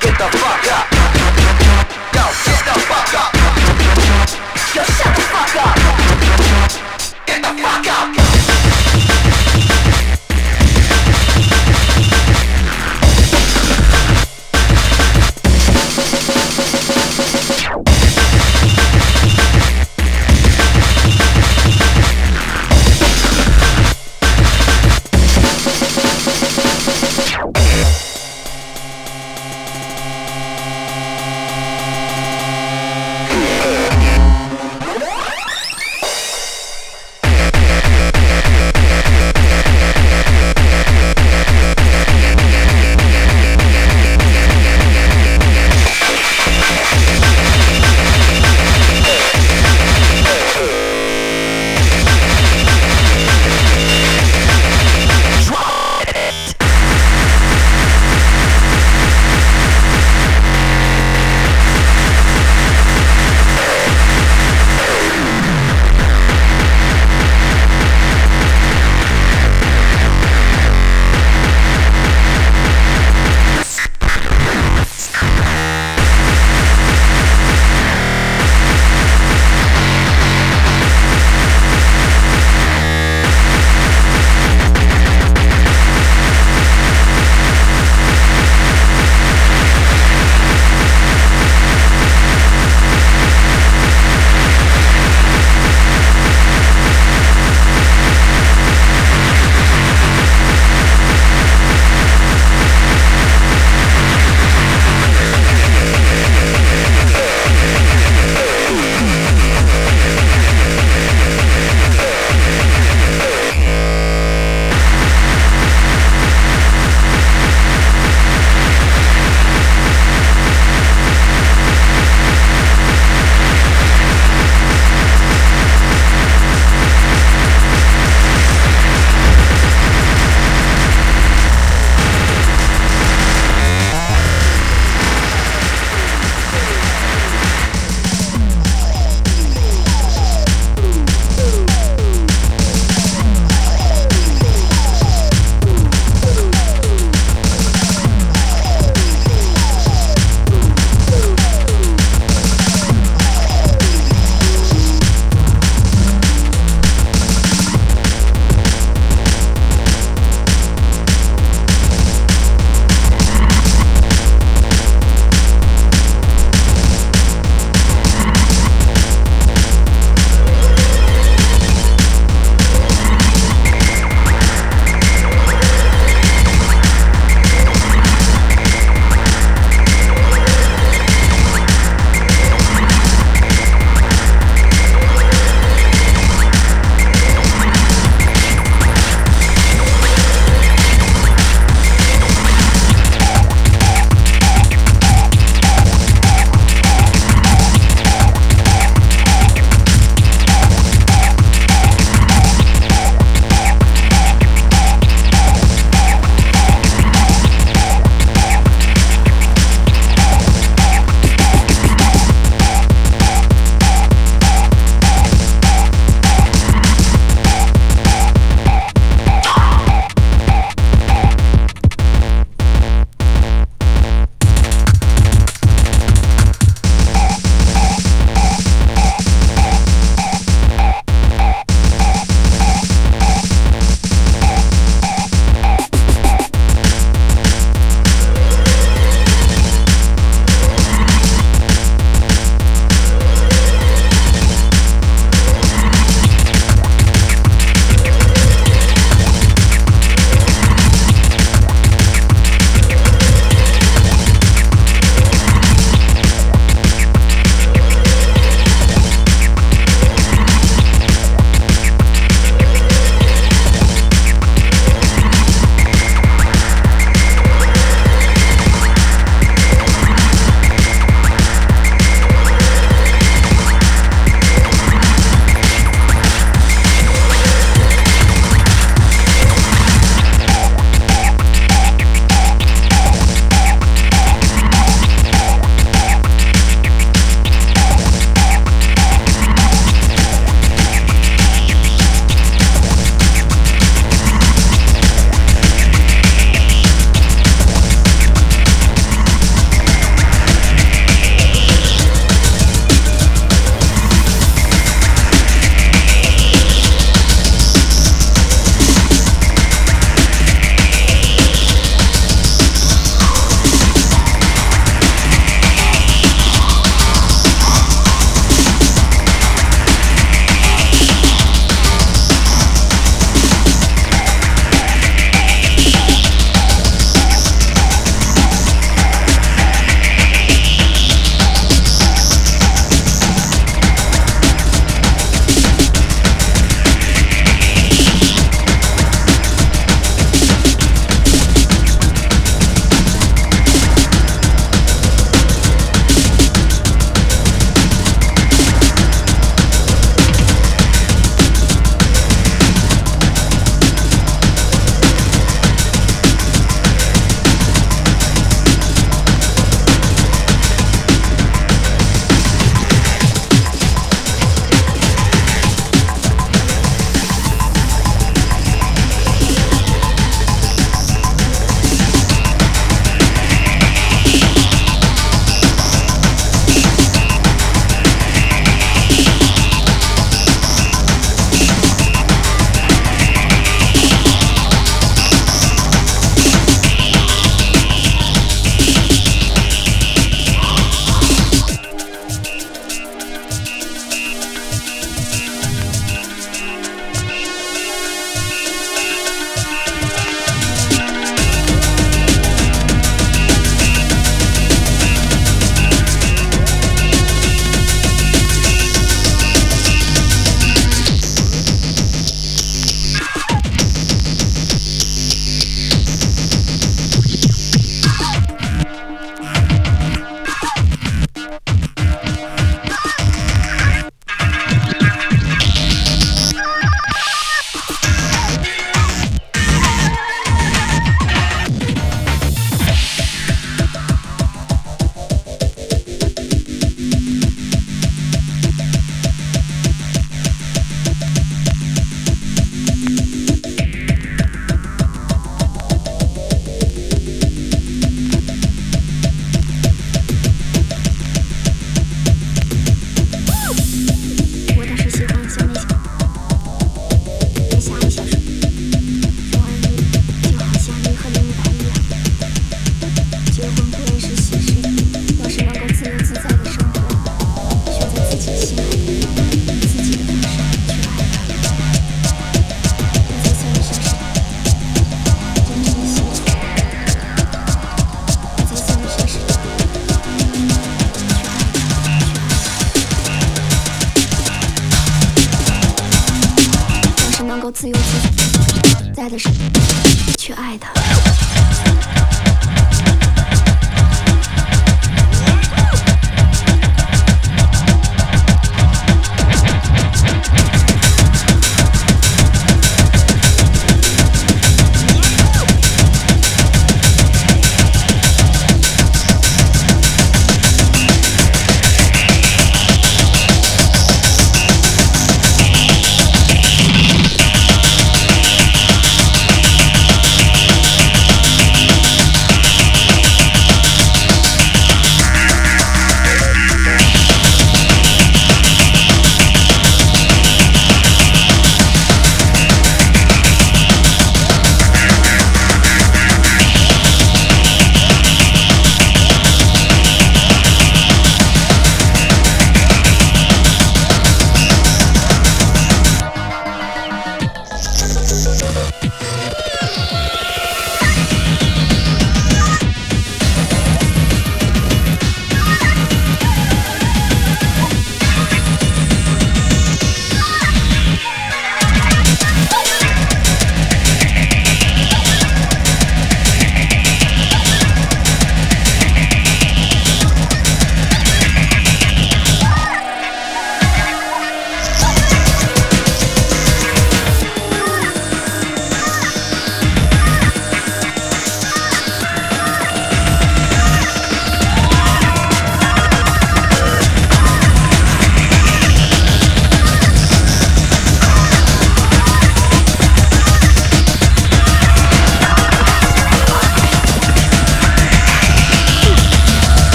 Get the fuck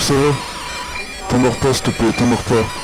sur T'es mort pas, s'il te plaît, t'es mort pas.